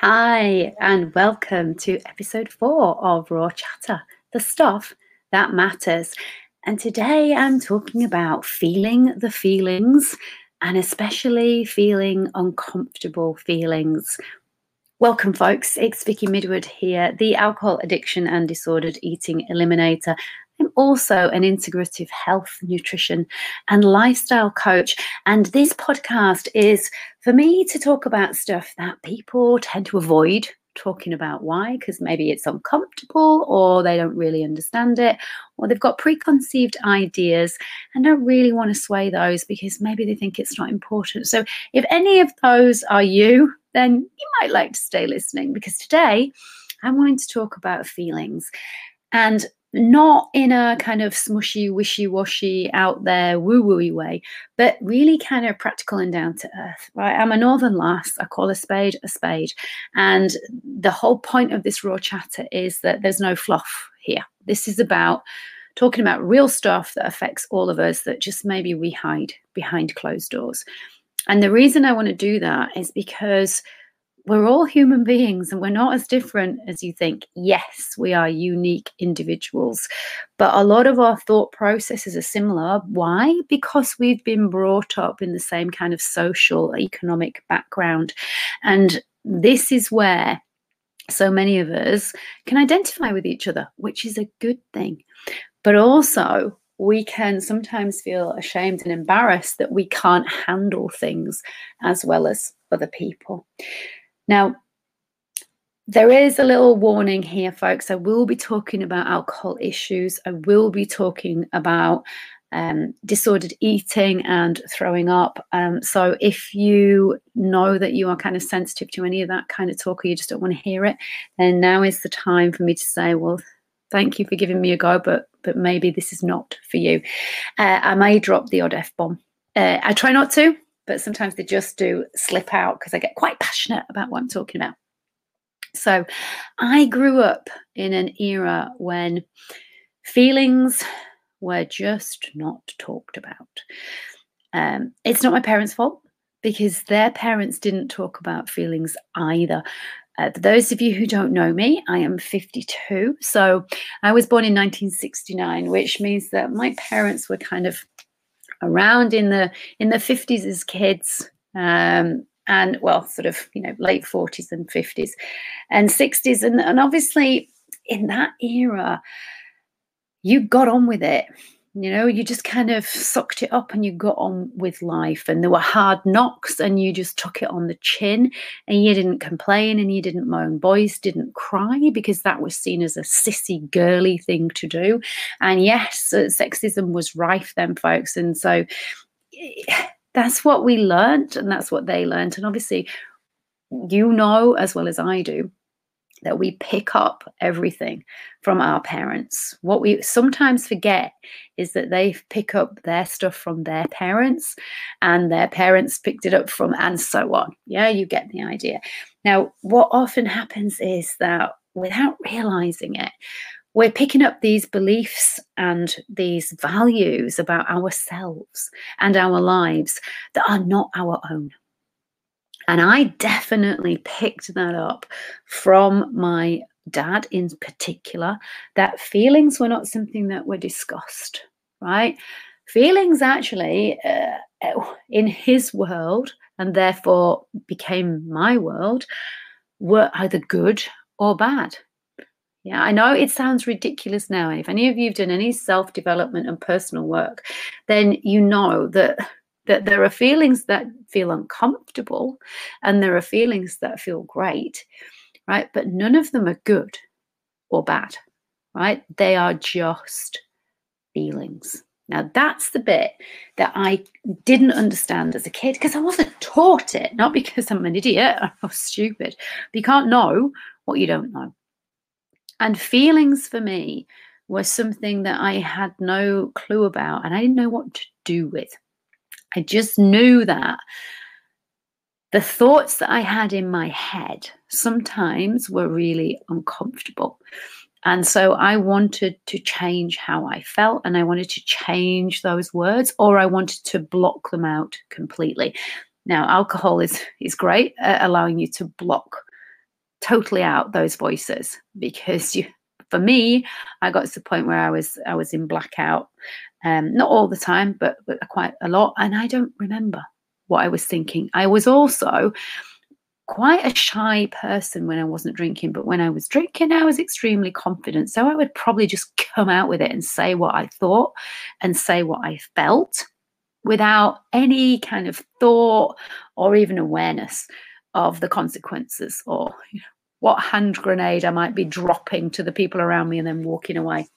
Hi, and welcome to episode four of Raw Chatter, the stuff that matters. And today I'm talking about feeling the feelings and especially feeling uncomfortable feelings. Welcome, folks. It's Vicky Midwood here, the alcohol addiction and disordered eating eliminator. I'm also an integrative health, nutrition, and lifestyle coach. And this podcast is for me to talk about stuff that people tend to avoid talking about. Why? Because maybe it's uncomfortable or they don't really understand it or they've got preconceived ideas and don't really want to sway those because maybe they think it's not important. So if any of those are you, then you might like to stay listening because today I'm wanting to talk about feelings. And not in a kind of smushy, wishy washy, out there, woo wooey way, but really kind of practical and down to earth, right? I'm a northern lass. I call a spade a spade. And the whole point of this raw chatter is that there's no fluff here. This is about talking about real stuff that affects all of us that just maybe we hide behind closed doors. And the reason I want to do that is because we're all human beings and we're not as different as you think. Yes, we are unique individuals, but a lot of our thought processes are similar. Why? Because we've been brought up in the same kind of social, economic background. And this is where so many of us can identify with each other, which is a good thing. But also, we can sometimes feel ashamed and embarrassed that we can't handle things as well as other people. Now, there is a little warning here, folks. I will be talking about alcohol issues. I will be talking about um, disordered eating and throwing up. Um, so if you know that you are kind of sensitive to any of that kind of talk or you just don't want to hear it, then now is the time for me to say, well, thank you for giving me a go, but but maybe this is not for you. Uh, I may drop the odd F bomb. Uh, I try not to but sometimes they just do slip out because I get quite passionate about what I'm talking about. So I grew up in an era when feelings were just not talked about. Um, it's not my parents' fault because their parents didn't talk about feelings either. Uh, for those of you who don't know me, I am 52. So I was born in 1969, which means that my parents were kind of around in the in the 50s as kids um, and well sort of you know late 40s and 50s and 60s and, and obviously in that era you got on with it you know, you just kind of sucked it up and you got on with life. And there were hard knocks and you just took it on the chin and you didn't complain and you didn't moan. Boys didn't cry because that was seen as a sissy, girly thing to do. And yes, uh, sexism was rife then, folks. And so that's what we learned and that's what they learned. And obviously, you know as well as I do that we pick up everything from our parents. What we sometimes forget is that they pick up their stuff from their parents and their parents picked it up from, and so on. Yeah, you get the idea. Now, what often happens is that without realizing it, we're picking up these beliefs and these values about ourselves and our lives that are not our own. And I definitely picked that up from my dad in particular, that feelings were not something that were discussed, right? Feelings actually, uh, in his world, and therefore became my world, were either good or bad. Yeah, I know it sounds ridiculous now. If any of you have done any self development and personal work, then you know that that there are feelings that feel uncomfortable and there are feelings that feel great, right? But none of them are good or bad, right? They are just feelings. Now, that's the bit that I didn't understand as a kid because I wasn't taught it, not because I'm an idiot or stupid. But you can't know what you don't know. And feelings for me were something that I had no clue about and I didn't know what to do with. I just knew that the thoughts that I had in my head sometimes were really uncomfortable. And so I wanted to change how I felt and I wanted to change those words or I wanted to block them out completely. Now, alcohol is, is great at allowing you to block totally out those voices because you for me i got to the point where i was i was in blackout um not all the time but, but quite a lot and i don't remember what i was thinking i was also quite a shy person when I wasn't drinking, but when I was drinking, I was extremely confident. So I would probably just come out with it and say what I thought and say what I felt without any kind of thought or even awareness of the consequences or you know, what hand grenade I might be dropping to the people around me and then walking away.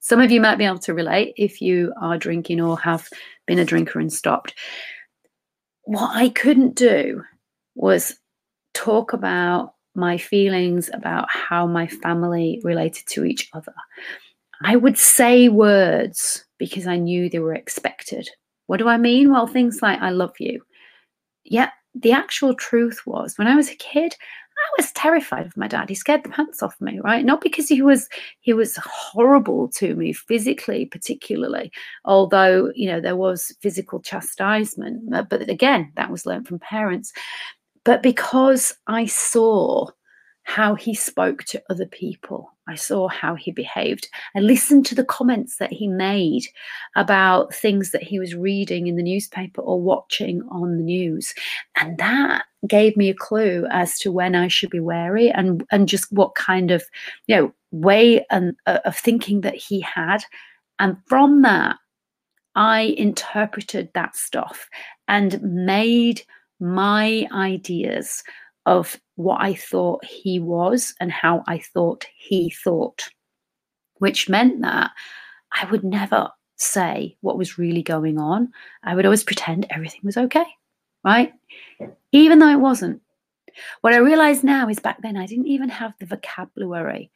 Some of you might be able to relate if you are drinking or have been a drinker and stopped. What I couldn't do was talk about my feelings about how my family related to each other. I would say words because I knew they were expected. What do I mean? Well, things like, I love you. Yet the actual truth was when I was a kid, I was terrified of my dad. He scared the pants off me, right? Not because he was he was horrible to me physically, particularly, although you know there was physical chastisement. But again, that was learned from parents. But because I saw how he spoke to other people, I saw how he behaved. I listened to the comments that he made about things that he was reading in the newspaper or watching on the news. And that gave me a clue as to when I should be wary and, and just what kind of, you know, way and, uh, of thinking that he had. And from that, I interpreted that stuff and made my ideas of what I thought he was and how I thought he thought, which meant that I would never say what was really going on. I would always pretend everything was okay, right? Even though it wasn't. What I realize now is back then I didn't even have the vocabulary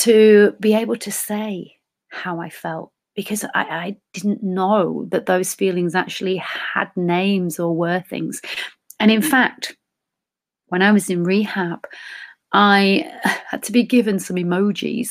to be able to say how I felt because I, I, didn't know that those feelings actually had names or were things. And in fact, when I was in rehab, I had to be given some emojis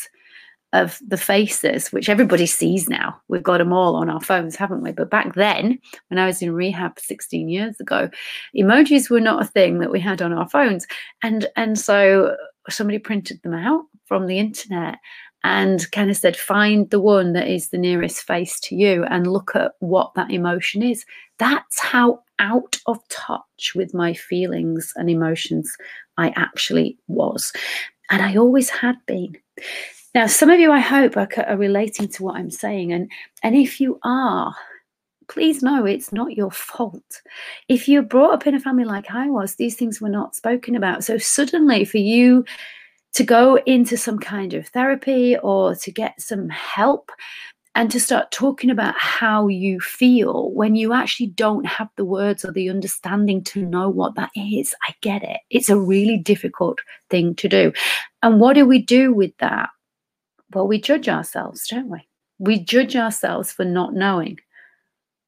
of the faces, which everybody sees now. We've got them all on our phones, haven't we? But back then, when I was in rehab 16 years ago, emojis were not a thing that we had on our phones. And and so somebody printed them out from the internet and kind of said, find the one that is the nearest face to you and look at what that emotion is. That's how out of touch with my feelings and emotions I actually was. And I always had been. Now, some of you, I hope, are, are relating to what I'm saying. And, and if you are, please know it's not your fault. If you're brought up in a family like I was, these things were not spoken about. So suddenly, for you to go into some kind of therapy or to get some help and to start talking about how you feel when you actually don't have the words or the understanding to know what that is. I get it. It's a really difficult thing to do. And what do we do with that? Well, we judge ourselves, don't we? We judge ourselves for not knowing.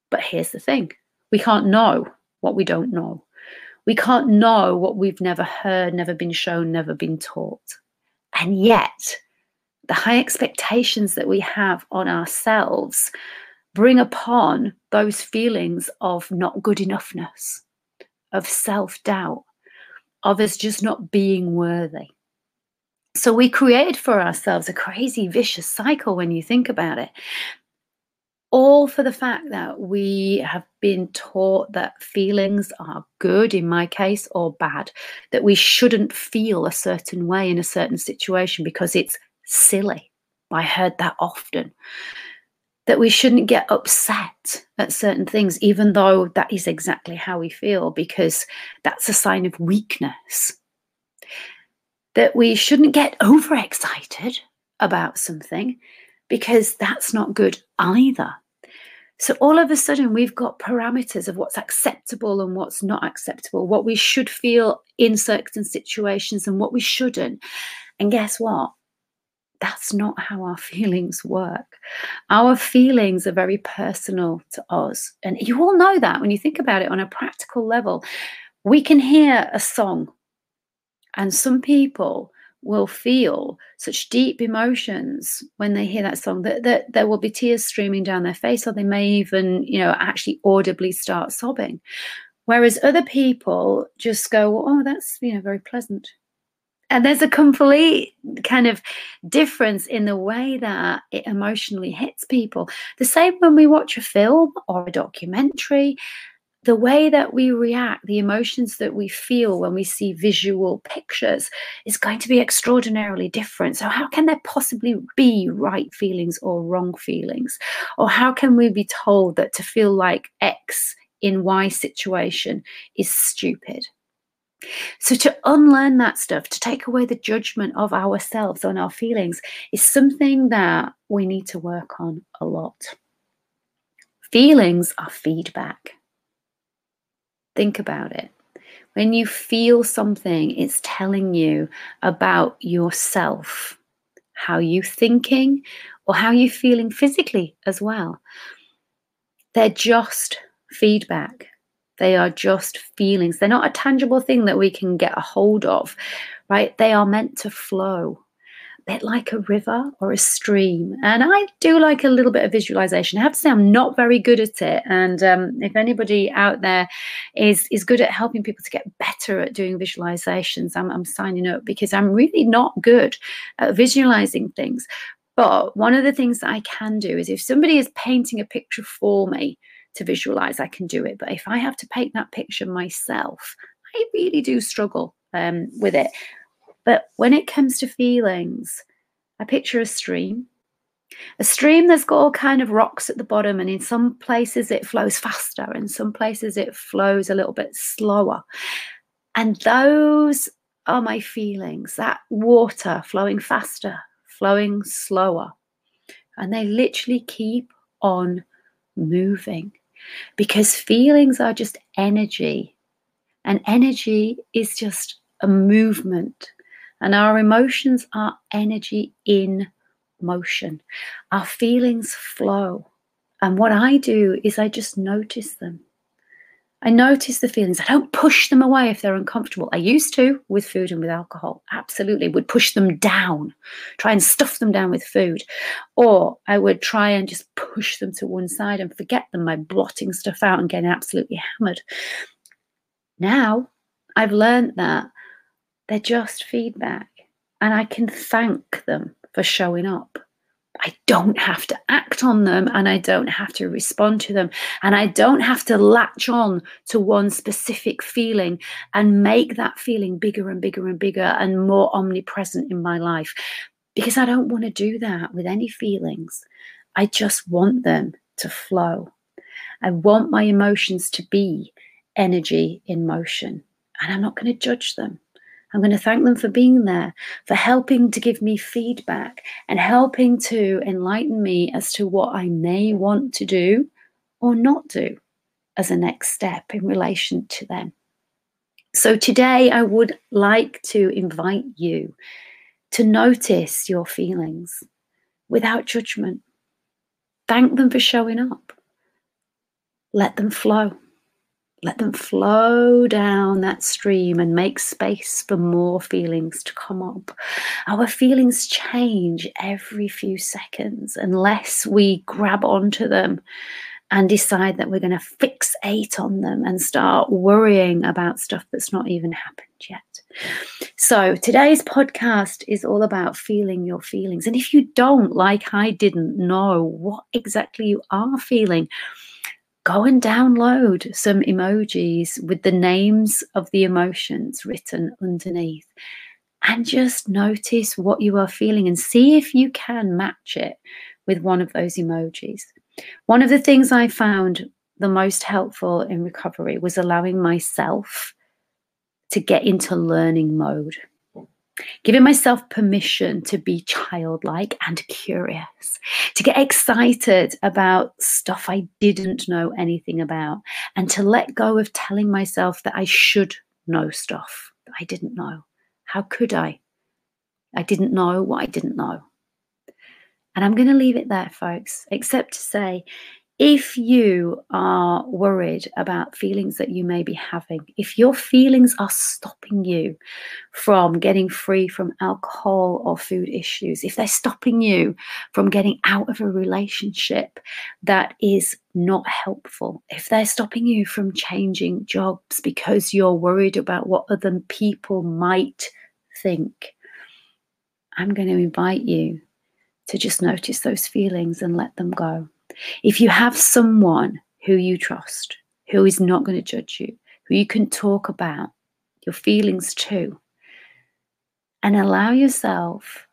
But here's the thing we can't know what we don't know. We can't know what we've never heard, never been shown, never been taught. And yet, the high expectations that we have on ourselves bring upon those feelings of not good enoughness, of self doubt, of us just not being worthy. So we create for ourselves a crazy, vicious cycle when you think about it all for the fact that we have been taught that feelings are good, in my case, or bad, that we shouldn't feel a certain way in a certain situation because it's silly. I heard that often. That we shouldn't get upset at certain things, even though that is exactly how we feel, because that's a sign of weakness. That we shouldn't get overexcited about something because that's not good either. So all of a sudden, we've got parameters of what's acceptable and what's not acceptable, what we should feel in certain situations and what we shouldn't. And guess what? That's not how our feelings work. Our feelings are very personal to us. And you all know that when you think about it on a practical level. We can hear a song, and some people will feel such deep emotions when they hear that song that, that there will be tears streaming down their face or they may even you know actually audibly start sobbing Whereas other people just go, oh, that's, you know, very pleasant. And there's a complete kind of difference in the way that it emotionally hits people. The same when we watch a film or a documentary, the way that we react, the emotions that we feel when we see visual pictures is going to be extraordinarily different. So, how can there possibly be right feelings or wrong feelings? Or how can we be told that to feel like X in Y situation is stupid? So, to unlearn that stuff, to take away the judgment of ourselves on our feelings, is something that we need to work on a lot. Feelings are feedback. Think about it. When you feel something, it's telling you about yourself, how you thinking, or how you feeling physically as well. They're just feedback. They are just feelings. They're not a tangible thing that we can get a hold of, right? They are meant to flow. Bit like a river or a stream. And I do like a little bit of visualization. I have to say, I'm not very good at it. And um, if anybody out there is is good at helping people to get better at doing visualizations, I'm, I'm signing up because I'm really not good at visualizing things. But one of the things that I can do is if somebody is painting a picture for me, to visualize, I can do it. But if I have to paint that picture myself, I really do struggle um, with it. But when it comes to feelings, I picture a stream. A stream that's got all kind of rocks at the bottom, and in some places it flows faster, and some places it flows a little bit slower. And those are my feelings that water flowing faster, flowing slower. And they literally keep on moving because feelings are just energy, and energy is just a movement, and our emotions are energy in motion. Our feelings flow. And what I do is I just notice them. I notice the feelings. I don't push them away if they're uncomfortable. I used to with food and with alcohol. Absolutely. Would push them down, try and stuff them down with food. Or I would try and just push them to one side and forget them by blotting stuff out and getting absolutely hammered. Now I've learned that they're just feedback and I can thank them for showing up. I don't have to act on them and I don't have to respond to them. And I don't have to latch on to one specific feeling and make that feeling bigger and bigger and bigger and more omnipresent in my life because I don't want to do that with any feelings. I just want them to flow. I want my emotions to be energy in motion and I'm not going to judge them. I'm going to thank them for being there, for helping to give me feedback and helping to enlighten me as to what I may want to do or not do as a next step in relation to them. So, today I would like to invite you to notice your feelings without judgment. Thank them for showing up. Let them flow. Let them flow down that stream and make space for more feelings to come up. Our feelings change every few seconds unless we grab onto them and decide that we're going to fixate on them and start worrying about stuff that's not even happened yet. So, today's podcast is all about feeling your feelings. And if you don't, like I didn't know what exactly you are feeling, go and download some emojis with the names of the emotions written underneath and just notice what you are feeling and see if you can match it with one of those emojis. One of the things I found the most helpful in recovery was allowing myself to get into learning mode giving myself permission to be childlike and curious, to get excited about stuff I didn't know anything about, and to let go of telling myself that I should know stuff that I didn't know. How could I? I didn't know what I didn't know. And I'm going to leave it there, folks, except to say if you are worried about feelings that you may be having, if your feelings are stopping you from getting free from alcohol or food issues, if they're stopping you from getting out of a relationship that is not helpful, if they're stopping you from changing jobs because you're worried about what other people might think, I'm going to invite you to just notice those feelings and let them go. If you have someone who you trust, who is not going to judge you, who you can talk about your feelings to, and allow yourself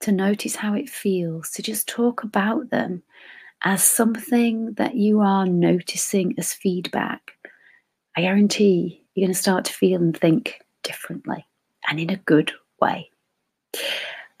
to notice how it feels, to just talk about them as something that you are noticing as feedback, I guarantee you're going to start to feel and think differently and in a good way.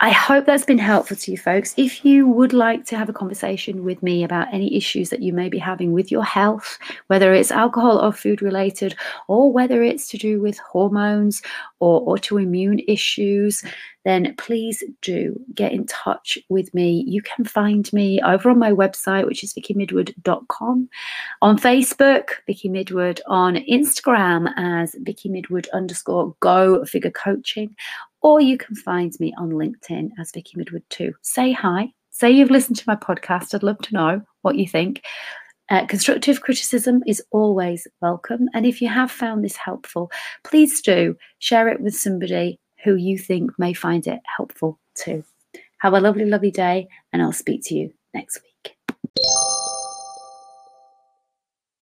I hope that's been helpful to you folks. If you would like to have a conversation with me about any issues that you may be having with your health, whether it's alcohol or food related, or whether it's to do with hormones or autoimmune issues, then please do get in touch with me. You can find me over on my website, which is vickymidwood.com, on Facebook, Vicky Midwood, on Instagram as Vicky Midwood underscore go figure coaching, or you can find me on LinkedIn as Vicky Midwood too. Say hi. Say you've listened to my podcast. I'd love to know what you think. Uh, constructive criticism is always welcome. And if you have found this helpful, please do share it with somebody who you think may find it helpful too. Have a lovely, lovely day, and I'll speak to you next week.